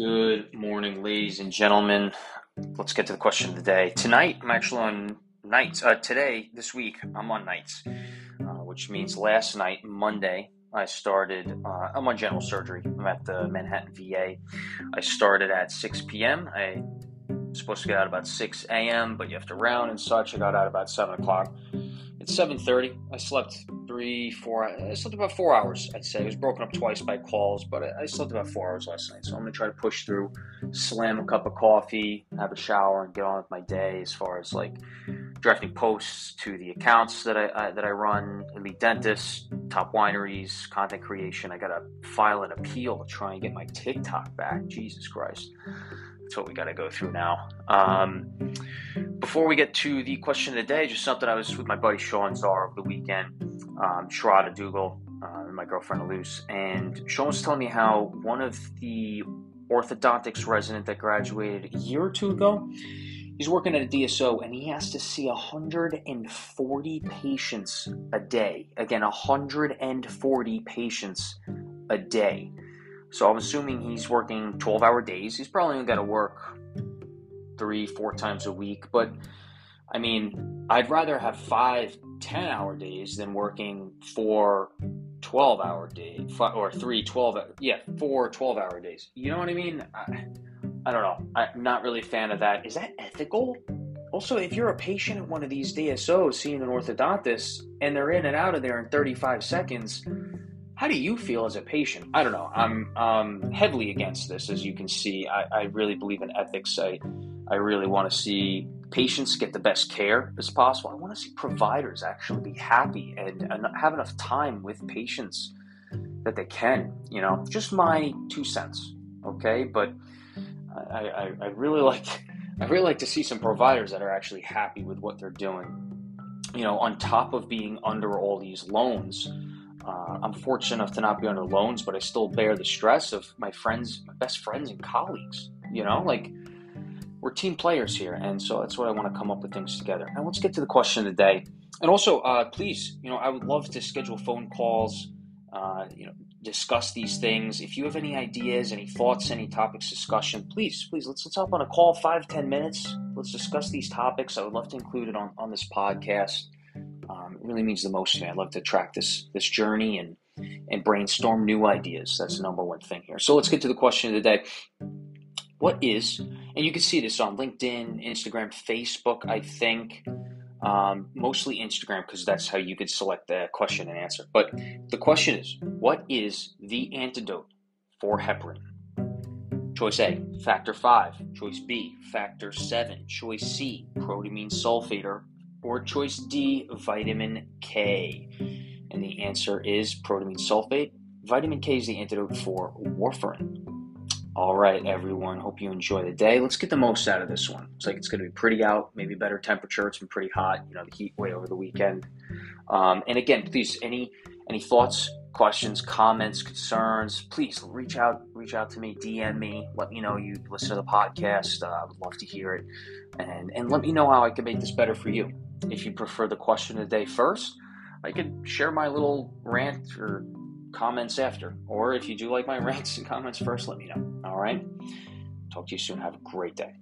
Good morning, ladies and gentlemen. Let's get to the question of the day. Tonight, I'm actually on nights. Uh, today, this week, I'm on nights, uh, which means last night, Monday, I started. Uh, I'm on general surgery. I'm at the Manhattan VA. I started at 6 p.m. I was supposed to get out about 6 a.m., but you have to round and such. I got out about 7 o'clock. It's 7:30. I slept three, four. I slept about four hours. I'd say it was broken up twice by calls, but I, slept about four hours last night. So I'm gonna try to push through, slam a cup of coffee, have a shower, and get on with my day. As far as like drafting posts to the accounts that I, I that I run, elite dentists, top wineries, content creation. I gotta file an appeal to try and get my TikTok back. Jesus Christ. That's what we got to go through now. Um, before we get to the question of the day, just something I was with my buddy Sean Czar over the weekend, um, Sharada Dougal, uh, and my girlfriend Luce, and Sean was telling me how one of the orthodontics resident that graduated a year or two ago, he's working at a DSO and he has to see 140 patients a day. Again, 140 patients a day. So I'm assuming he's working 12 hour days. He's probably only got to work three, four times a week. But I mean, I'd rather have five 10 hour days than working four 12 hour days or three 12, yeah, four 12 hour days. You know what I mean? I, I don't know. I'm not really a fan of that. Is that ethical? Also, if you're a patient at one of these DSOs seeing an orthodontist and they're in and out of there in 35 seconds, how do you feel as a patient? I don't know. I'm um, heavily against this, as you can see. I, I really believe in ethics. I, I really want to see patients get the best care as possible. I want to see providers actually be happy and, and have enough time with patients that they can. You know, just my two cents. Okay, but I, I, I really like I really like to see some providers that are actually happy with what they're doing. You know, on top of being under all these loans uh, I'm fortunate enough to not be under loans, but I still bear the stress of my friends, my best friends and colleagues. You know, like we're team players here, and so that's what I want to come up with things together. And let's get to the question of the day. And also, uh, please, you know, I would love to schedule phone calls. Uh, you know, discuss these things. If you have any ideas, any thoughts, any topics discussion, please, please let's let's hop on a call, five ten minutes. Let's discuss these topics. I would love to include it on on this podcast. Um, it really means the most to me. I'd love to track this this journey and and brainstorm new ideas. That's the number one thing here. So let's get to the question of the day. What is, and you can see this on LinkedIn, Instagram, Facebook, I think, um, mostly Instagram because that's how you could select the question and answer. But the question is, what is the antidote for heparin? Choice A, factor 5. Choice B, factor 7. Choice C, protamine sulfate or or choice D, vitamin K? And the answer is protamine sulfate. Vitamin K is the antidote for warfarin. All right, everyone. Hope you enjoy the day. Let's get the most out of this one. Looks like it's going to be pretty out, maybe better temperature. It's been pretty hot, you know, the heat wave over the weekend. Um, and again, please, any any thoughts, questions, comments, concerns, please reach out. Reach out to me, DM me. Let me know you listen to the podcast. Uh, I would love to hear it, and and let me know how I can make this better for you. If you prefer the question of the day first, I could share my little rant or comments after. Or if you do like my rants and comments first, let me know. All right. Talk to you soon. Have a great day.